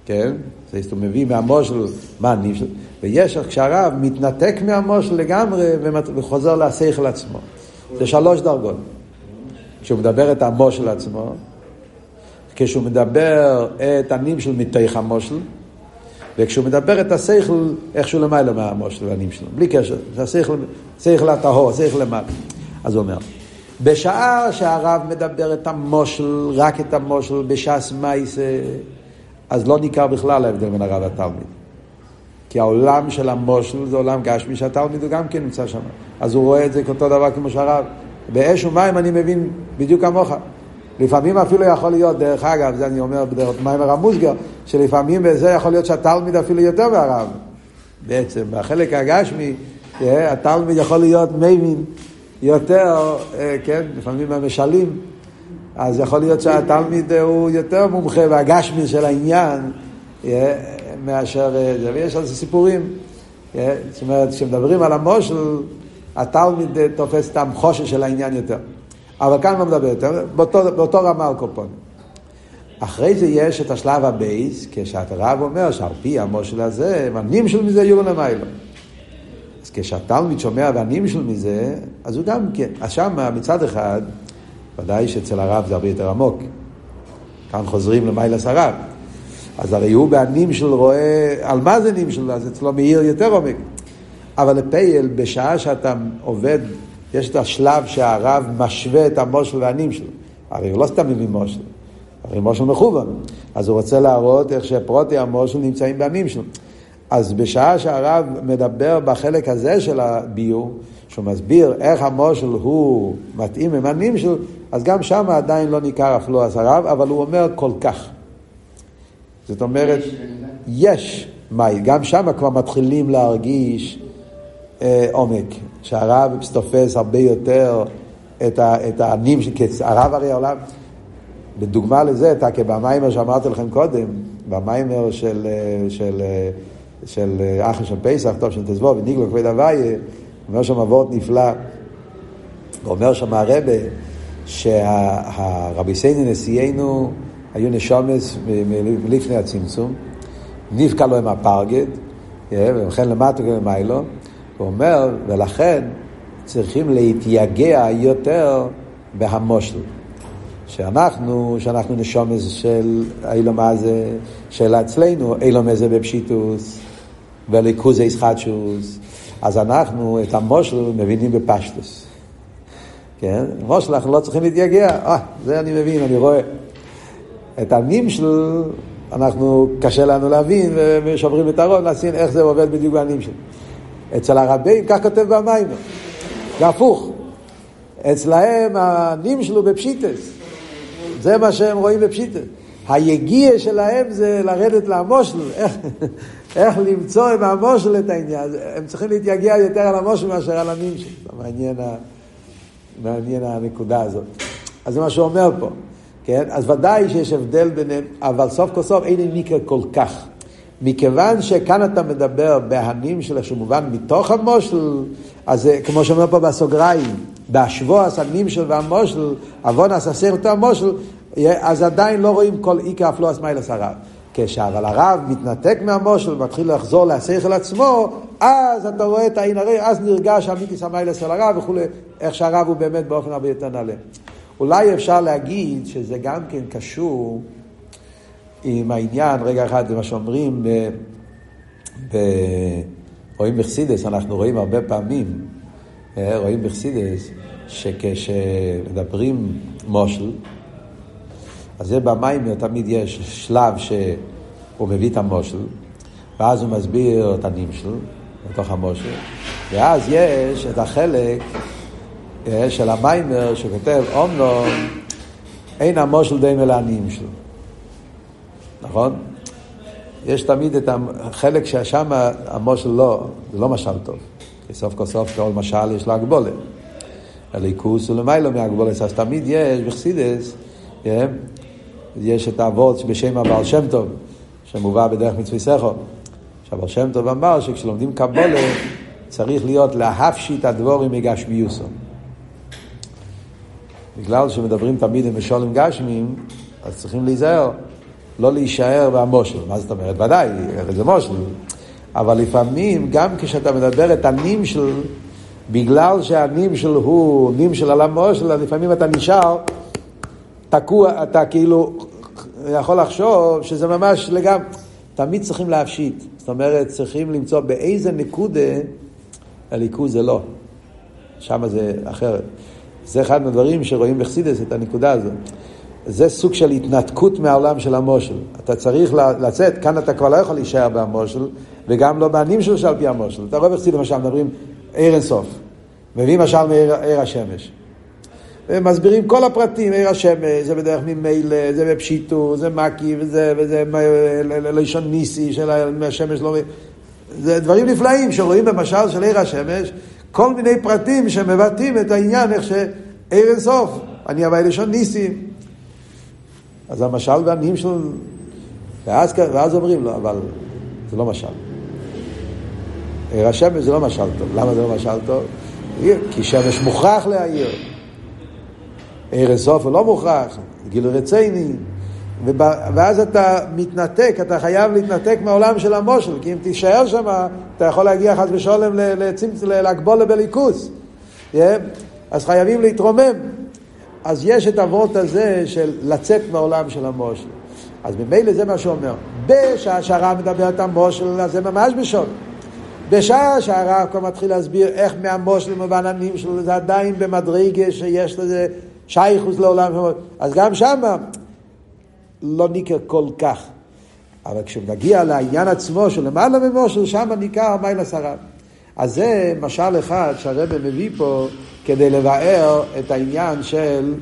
כן? זאת אומרת, מביא מהמושל מה הנמשל, ויש איך כשהרב מתנתק מהמושל לגמרי וחוזר לשכל עצמו. זה שלוש דרגות. כשהוא מדבר את המושל עצמו, כשהוא מדבר את הנמשל מתוך המושל, וכשהוא מדבר את השכל איכשהו למעלה מהמושל והנמשל, בלי קשר, זה השכל, שכל הטהור, שכל למעלה. אז הוא אומר, בשעה שהרב מדבר את המושל, רק את המושל, בש"ס מייסה, אז לא ניכר בכלל ההבדל בין הרב לתלמיד. כי העולם של המושל זה עולם גשמי שהתלמיד הוא גם כן נמצא שם. אז הוא רואה את זה כאותו דבר כמו שהרב. באש ומים אני מבין בדיוק כמוך. לפעמים אפילו יכול להיות, דרך אגב, זה אני אומר בדרך מיימר המוסגר, שלפעמים בזה יכול להיות שהתלמיד אפילו יותר מהרב. בעצם, בחלק הגשמי, אה, התלמיד יכול להיות מבין יותר, אה, כן, לפעמים במשלים, אז יכול להיות שהתלמיד הוא יותר מומחה והגשמי של העניין אה, מאשר זה, ויש על זה סיפורים. זאת אומרת, כשמדברים על המושל, התלמיד תופס את המחושש של העניין יותר. אבל כאן לא מדבר יותר, באותו, באותו רמה על קופון. אחרי זה יש את השלב הבייס, כשהרב אומר שעל פי המושל הזה, מנים של מזה יהיו למיילו. אז כשהתלמיד שומע והנים של מזה, אז הוא גם כן. אז שם מצד אחד, ודאי שאצל הרב זה הרבה יותר עמוק. כאן חוזרים למיילס הרב. אז הרי הוא בהנים של רואה על מה זה נים של, אז אצלו מאיר יותר עומק. אבל לפייל, בשעה שאתה עובד יש את השלב שהרב משווה את המושל והנים שלו. הרי הוא לא סתם מביא מושל, הרי מושל מכוון. אז הוא רוצה להראות איך שפרוטי המושל נמצאים בנים שלו. אז בשעה שהרב מדבר בחלק הזה של הביור, שהוא מסביר איך המושל הוא מתאים עם הנים שלו, אז גם שם עדיין לא ניכר אפילו אז הרב, אבל הוא אומר כל כך. זאת אומרת, יש מאי, גם שם כבר מתחילים להרגיש אה, עומק, שהרב תופס הרבה יותר את, ה, את הענים, כי הרב הרי העולם, בדוגמה לזה, אתה כבמיימר שאמרתי לכם קודם, במיימר של, אה, של, אה, של אה, אחרי של פסח, טוב של תזבוב, וניגלו כבד הוויה, אומר שם אבות נפלא, ואומר שם הרבה, שהרבי סייני נשיאנו היו נשומס מלפני הצמצום, נפקע לו עם הפרגד, ולכן למטה ולמיילו, הוא אומר, ולכן צריכים להתייגע יותר בהמושל. שאנחנו, שאנחנו נשומס של אילום הזה, של אצלנו, אילום הזה בפשיטוס, וליכוז איסחטשוס, אז אנחנו את המושל מבינים בפשטוס. כן? מושל אנחנו לא צריכים להתייגע, אה, זה אני מבין, אני רואה. את הנמשל, אנחנו, קשה לנו להבין, ושוברים את הרון, להבין איך זה עובד בדיוק בנמשל. אצל הרבים, כך כותב במים, זה הפוך. אצלהם הנמשלו בפשיטס. זה מה שהם רואים בפשיטס. היגיע שלהם זה לרדת למושל, איך, איך למצוא עם המושל את העניין. הם צריכים להתייגע יותר על המושל מאשר על הנמשל. מעניין, מעניין הנקודה הזאת. אז זה מה שהוא אומר פה. כן? אז ודאי שיש הבדל ביניהם, אבל סוף כל סוף אין מקרה כל כך. מכיוון שכאן אתה מדבר בהנים של שמובן מתוך המושל, אז כמו שאומר פה בסוגריים, בהשבוע הסנים של והמושל, עוון הססר אותו המושל, אז עדיין לא רואים כל איקר אף לא אסמאי לסרב. כשאבל הרב מתנתק מהמושל ומתחיל לחזור לשכל עצמו, אז אתה רואה את העין הרי, אז נרגש אמיתיס המיילס של הרב וכולי, איך שהרב הוא באמת באופן הרבה יותר נעלה. אולי אפשר להגיד שזה גם כן קשור עם העניין, רגע אחד, זה מה שאומרים, ב, ב, רואים בחסידס, אנחנו רואים הרבה פעמים, רואים בחסידס, שכשמדברים מושל, אז זה במיימר תמיד יש שלב שהוא מביא את המושל, ואז הוא מסביר את הנמשל בתוך המושל, ואז יש את החלק אה, של המיימר שכותב אומנום אין המושל די מלעניים שלו. נכון? יש תמיד את החלק ששם המושל לא, זה לא משל טוב. כי סוף כל סוף כל משל יש לו הגבולת. הליכוס הוא למיילו מהגבולת, אז תמיד יש בחסידס, אה, יש את האבות בשם הבעל שם טוב, שמובא בדרך מצווי סכו. שהבעל שם טוב אמר שכשלומדים קבולה צריך להיות להפשיט הדבורים מגשמיוסו. בגלל שמדברים תמיד עם משולים גשמיים, אז צריכים להיזהר, לא להישאר במושל. מה זאת אומרת? ודאי, זה מושל. אבל לפעמים, גם כשאתה מדבר את הנמשל, בגלל שהנמשל הוא נמשל על המושל, אז לפעמים אתה נשאר תקוע, אתה כאילו יכול לחשוב שזה ממש לגמרי. תמיד צריכים להפשיט. זאת אומרת, צריכים למצוא באיזה נקודה הליכוז זה לא. שם זה אחרת. זה אחד מהדברים שרואים בחסידס, את הנקודה הזאת. זה סוג של התנתקות מהעולם של המושל. אתה צריך לצאת, כאן אתה כבר לא יכול להישאר במושל, וגם לא בנים שלו על פי המושל. אתה רואה בחסידס למשל, מדברים עיר אינסוף. מביאים משל מעיר השמש. ומסבירים כל הפרטים, עיר השמש, זה בדרך ממילא, זה בפשיטו, זה מקי, וזה, וזה לישון ניסי של השמש לא... זה דברים נפלאים שרואים במשל של עיר השמש, כל מיני פרטים שמבטאים את העניין איך שעיר אינסוף, אני אביא לשון ניסים. אז המשל והמילים שלו, ואז, ואז אומרים לו, אבל זה לא משל. עיר השמש זה לא משל טוב. למה זה לא משל טוב? כי שמש מוכרח להעיר. עיר אינסוף הוא לא מוכרח, גילו רציני. ואז אתה מתנתק, אתה חייב להתנתק מהעולם של המושל, כי אם תישאר שם, אתה יכול להגיע חס ושלום להגבולה בליכוס. Yeah? אז חייבים להתרומם. אז יש את הוורט הזה של לצאת מהעולם של המושל. אז ממילא זה מה שהוא אומר. בשעה שהרב מדבר את המושל, אז זה ממש בשול. בשעה שהרב כבר מתחיל להסביר איך מהמושל ובעננים שלו, זה עדיין במדרגה שיש לזה שייכוס לעולם. אז גם שמה לא ניכר כל כך. אבל כשנגיע לעניין עצמו של למעלה ממושל, שם ניכר מיילס הרב. אז זה משל אחד שהרבא מביא פה כדי לבאר את העניין של,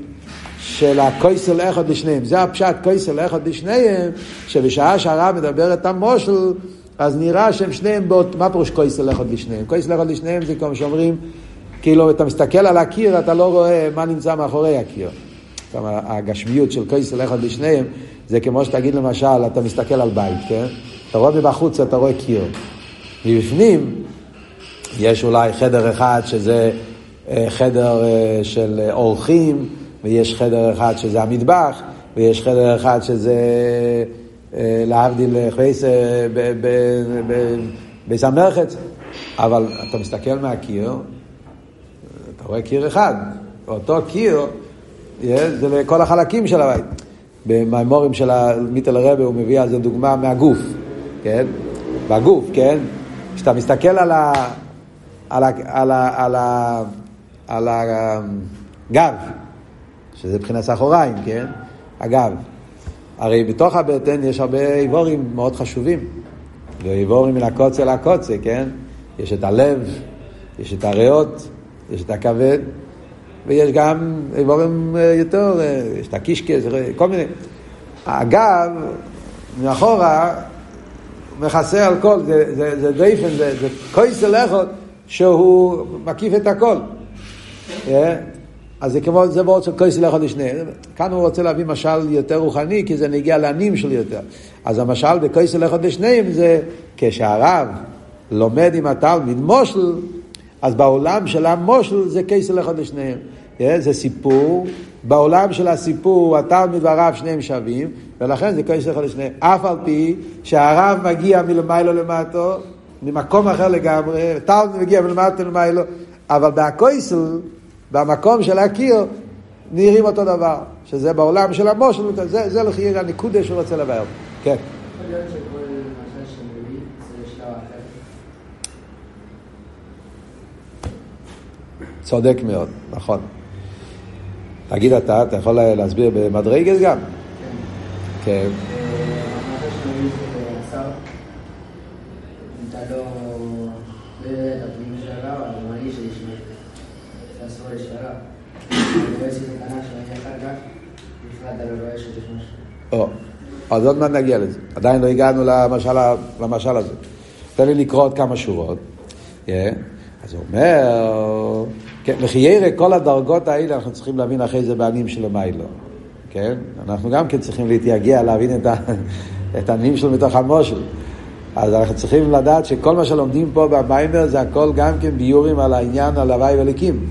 של הכויסל אחד לשניהם. זה הפשט כויסל אחד לשניהם, שבשעה שהרב מדבר את המושל, אז נראה שהם שניהם באות, מה פירוש כויסל אחד לשניהם? כויסל אחד לשניהם זה כמו שאומרים, כאילו אתה מסתכל על הקיר, אתה לא רואה מה נמצא מאחורי הקיר. הגשמיות של כויסל אחד לשניהם, זה כמו שתגיד למשל, אתה מסתכל על בית, כן? אתה רואה מבחוץ, אתה רואה קיר. מבפנים, יש אולי חדר אחד שזה אה, חדר אה, של אורחים, ויש חדר אחד שזה המטבח, ויש חדר אחד שזה אה, להבדיל חייס בביס המרחץ. אבל אתה מסתכל מהקיר, אתה רואה קיר אחד. אותו קיר, זה לכל החלקים של הבית. במימורים של מיטל רבה הוא מביא על זה דוגמה מהגוף, כן? בגוף, כן? כשאתה מסתכל על ה... על ה... על ה... על ה... על הגב, שזה מבחינת סחוריים, כן? הגב. הרי בתוך הבטן יש הרבה איבורים מאוד חשובים. ואיבורים מן הקוצה לקוצה, כן? יש את הלב, יש את הריאות, יש את הכבד, ויש גם איבורים אה, יותר, אה, יש את הקישקס, כל מיני. הגב, מאחורה, מכסה על כל, זה, דייפן, זה, קויסל אחד שהוא מקיף את הכל. Yeah. אה? אז זה כמו, זה מאוד של קויסל אחד לשני. כאן הוא רוצה להביא משל יותר רוחני, כי זה נגיע לענים שלי יותר. אז המשל בקויסל אחד לשניהם זה כשהרב לומד עם התלמיד מושל, אז בעולם של המושל זה קייסל אחד לשניהם. זה סיפור, בעולם של הסיפור התלמיד והרב שניהם שווים, ולכן זה קייסל אחד לשניהם. אף על פי שהרב מגיע מלמיילו למטו, ממקום אחר לגמרי, תלמיד מגיע מלמטו למיילו, אבל בהקויסל, במקום של הקיר, נראים אותו דבר, שזה בעולם של המושל, זה, זה לכי הנקודה שהוא רוצה לבאר. כן. צודק מאוד, נכון. תגיד אתה, אתה יכול להסביר במדרגס גם? כן, כן. המטה שמביא השר, אם אתה לא... זה הפנים של הרב, אבל מרגיש שיש זה הסורי של הרב. אני רואה שזה קטנה שאני אחר כך, בפרט אתה לא רואה שיש משהו. או, אז עוד מעט נגיע לזה. עדיין לא הגענו למשל, למשל הזה. תן לי לקרוא עוד כמה שורות. Yeah. אז הוא אומר, כן, וכי ירא כל הדרגות האלה אנחנו צריכים להבין אחרי זה בעמים של המיילו. כן? אנחנו גם כן צריכים להתייגע, להבין את, ה, *laughs* את הנים שלו מתוך המושל. אז אנחנו צריכים לדעת שכל מה שלומדים פה במיימר זה הכל גם כן ביורים על העניין על הוואי וליקים.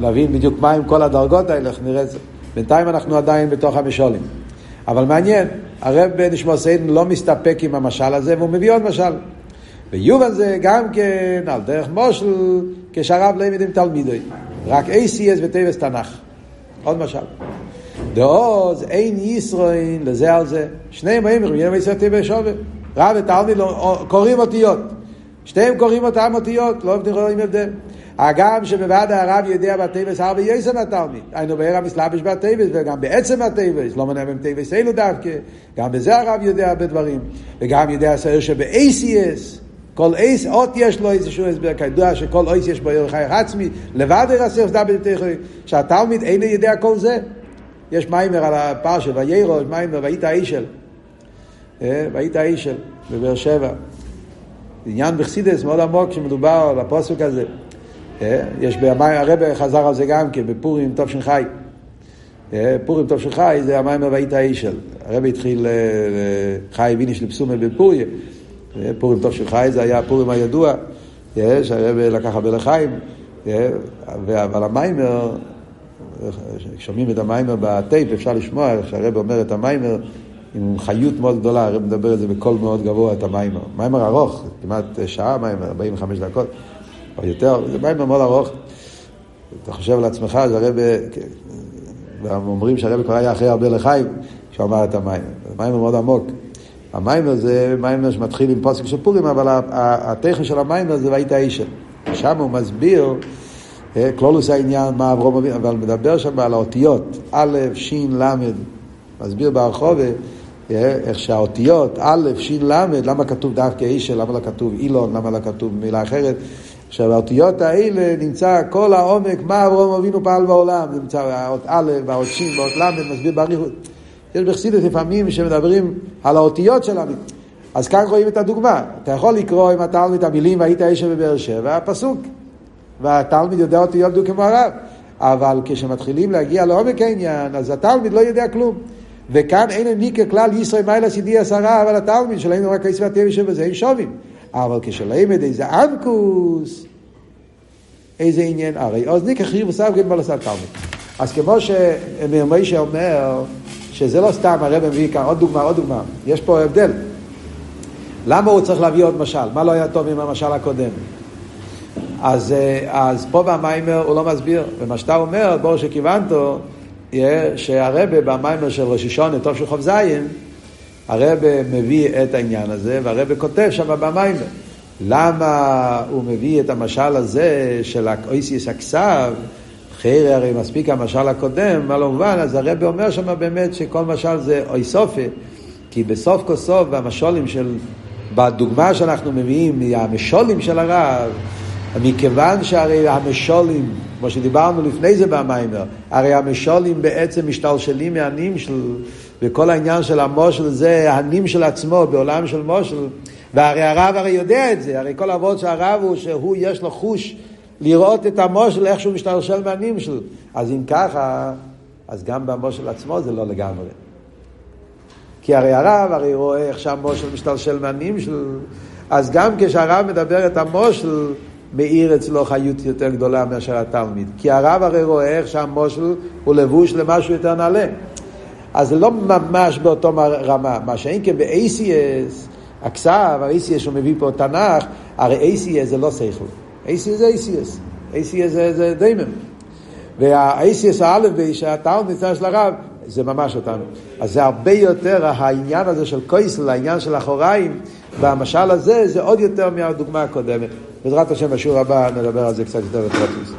להבין בדיוק מה עם כל הדרגות האלה, איך נראה את זה. בינתיים אנחנו עדיין בתוך המשולים. אבל מעניין, הרב נשמע סיידן לא מסתפק עם המשל הזה והוא מביא עוד משל. ויובן זה גם כן על דרך מושל כשהרב לימד עם תלמידוי. רק ACS וטייבס תנ"ך. עוד משל. דעוז אין ישרוין לזה על זה. שניהם אומרים, יהיה מישראל טבע שווה. רב ותלמיד לא- קוראים אותיות. שניהם קוראים אותם אותיות, לא רואים הבדל. הגם שבוועד הרב יודע בטייבס הרבה יסם התלמיד. היינו בעיר המסלבש בטייבס וגם בעצם הטייבס, לא מנהל עם טייבס אלו דווקא. גם בזה הרב יודע הרבה דברים. וגם יודע הסער שב-ACS, כל אייס, אות יש לו איזשהו הסבר, כידוע שכל אייס יש בו ערך חייך עצמי, לבד ירסך סדה בתיכו, שהתלמיד אינו יודע כל זה. יש מיימר על הפרשה, ויירו, יש מיימר, והיית האישל. אה, והיית האישל, בבאר שבע. עניין בחסידס מאוד עמוק שמדובר על הפוסק הזה. אה, יש במים, הרב חזר על זה גם כן, בפורים טוב חי. אה, פורים טוב חי זה המים והיית האישל. הרב התחיל חי ויניש לפסומה בפוריה. פורים טוב חי זה היה הפורים הידוע, שהרב לקח הרבה לחיים. אבל המיימר, שומעים את המיימר בטייפ, אפשר לשמוע שהרב אומר את המיימר עם חיות מאוד גדולה, הרב מדבר את זה בקול מאוד גבוה, את המיימר. מיימר ארוך, כמעט שעה מיימר, 45 דקות, או יותר, זה מיימר מאוד ארוך. אתה חושב על עצמך, אז הרב, אומרים שהרב כבר היה אחרי הרבה לחיים, כשהוא אמר את המיימר. זה מיימר מאוד עמוק. המיימר זה מיימר שמתחיל עם פוסק של פורים, אבל הטכן של המיימר זה והיית האישה. שם הוא מסביר אה, כלולוס העניין, מה אברום אבינו, אבל מדבר שם על האותיות, א', ש', ל', מסביר ברחובה, אה, איך שהאותיות, א', ש', ל', למה כתוב דווקא אישה, למה לא כתוב אילון, למה לא כתוב מילה אחרת. עכשיו, האותיות האלה נמצא כל העומק, מה אברום אבינו פעל בעולם, נמצא האות א', והאות ש', והאות ל', מסביר באריכות. יש בחסידות לפעמים שמדברים על האותיות של המילים. אז כאן רואים את הדוגמה. אתה יכול לקרוא עם התלמיד את המילים והיית אישה בבאר שבע, הפסוק. והתלמיד יודע אותי ילדו כמו הרב. אבל כשמתחילים להגיע לעומק העניין, אז התלמיד לא יודע כלום. וכאן אין מי ככלל ישראל מיילה סידי עשרה, אבל התלמיד שלהם רק הישראל הטבע שבזה אין שובים. אבל כשלמד איזה אנקוס, איזה עניין, הרי אז ניקח חיר וסב כן בלסת תלמיד. אז כמו שמשה אומר, שזה לא סתם, הרב מביא כאן עוד דוגמה, עוד דוגמה. יש פה הבדל. למה הוא צריך להביא עוד משל? מה לא היה טוב עם המשל הקודם? אז, אה, אז פה במיימר הוא לא מסביר, ומה שאתה אומר, בור שכיוונתו, שהרבה במיימר של ראש השונה, טוב של חוב זין, הרבה מביא את העניין הזה, והרבה כותב שם במיימר. למה הוא מביא את המשל הזה של אויסיס הכסב, חיירי הרי מספיק המשל הקודם, מה לא מובן, אז הרבה אומר שם באמת שכל משל זה אוי סופי, כי בסוף כל סוף המשולים של, בדוגמה שאנחנו מביאים, המשולים של הרב, מכיוון שהרי המשולים, כמו שדיברנו לפני זה במיימר, הרי המשולים בעצם משתלשלים מהנים של, וכל העניין של המושל זה הנים של עצמו בעולם של מושל, והרי הרב הרי יודע את זה, הרי כל אבות של הרב הוא שהוא יש לו חוש לראות את המושל איך שהוא משתלשל מהנים שלו. אז אם ככה, אז גם במושל עצמו זה לא לגמרי. כי הרי הרב הרי רואה איך שהמושל משתלשל מהנים שלו, אז גם כשהרב מדבר את המושל, מאיר אצלו חיות יותר גדולה מאשר התלמיד. כי הרב הרי רואה איך שהמושל הוא לבוש למשהו יותר נעלה. אז זה לא ממש באותו רמה. מה שאין כן ב-ACS, הכסף, ה-ACS שהוא מביא פה תנ"ך, הרי ACS זה לא שכל. ACS זה ACS. ACS זה, זה דיימם. וה-ACS האלף בי שהתלמיד של הרב, זה ממש אותנו. אז זה הרבה יותר העניין הזה של קויסל, העניין של אחוריים, והמשל הזה זה עוד יותר מהדוגמה הקודמת. בעזרת השם בשיעור הבא נדבר על זה קצת יותר בפרטוס.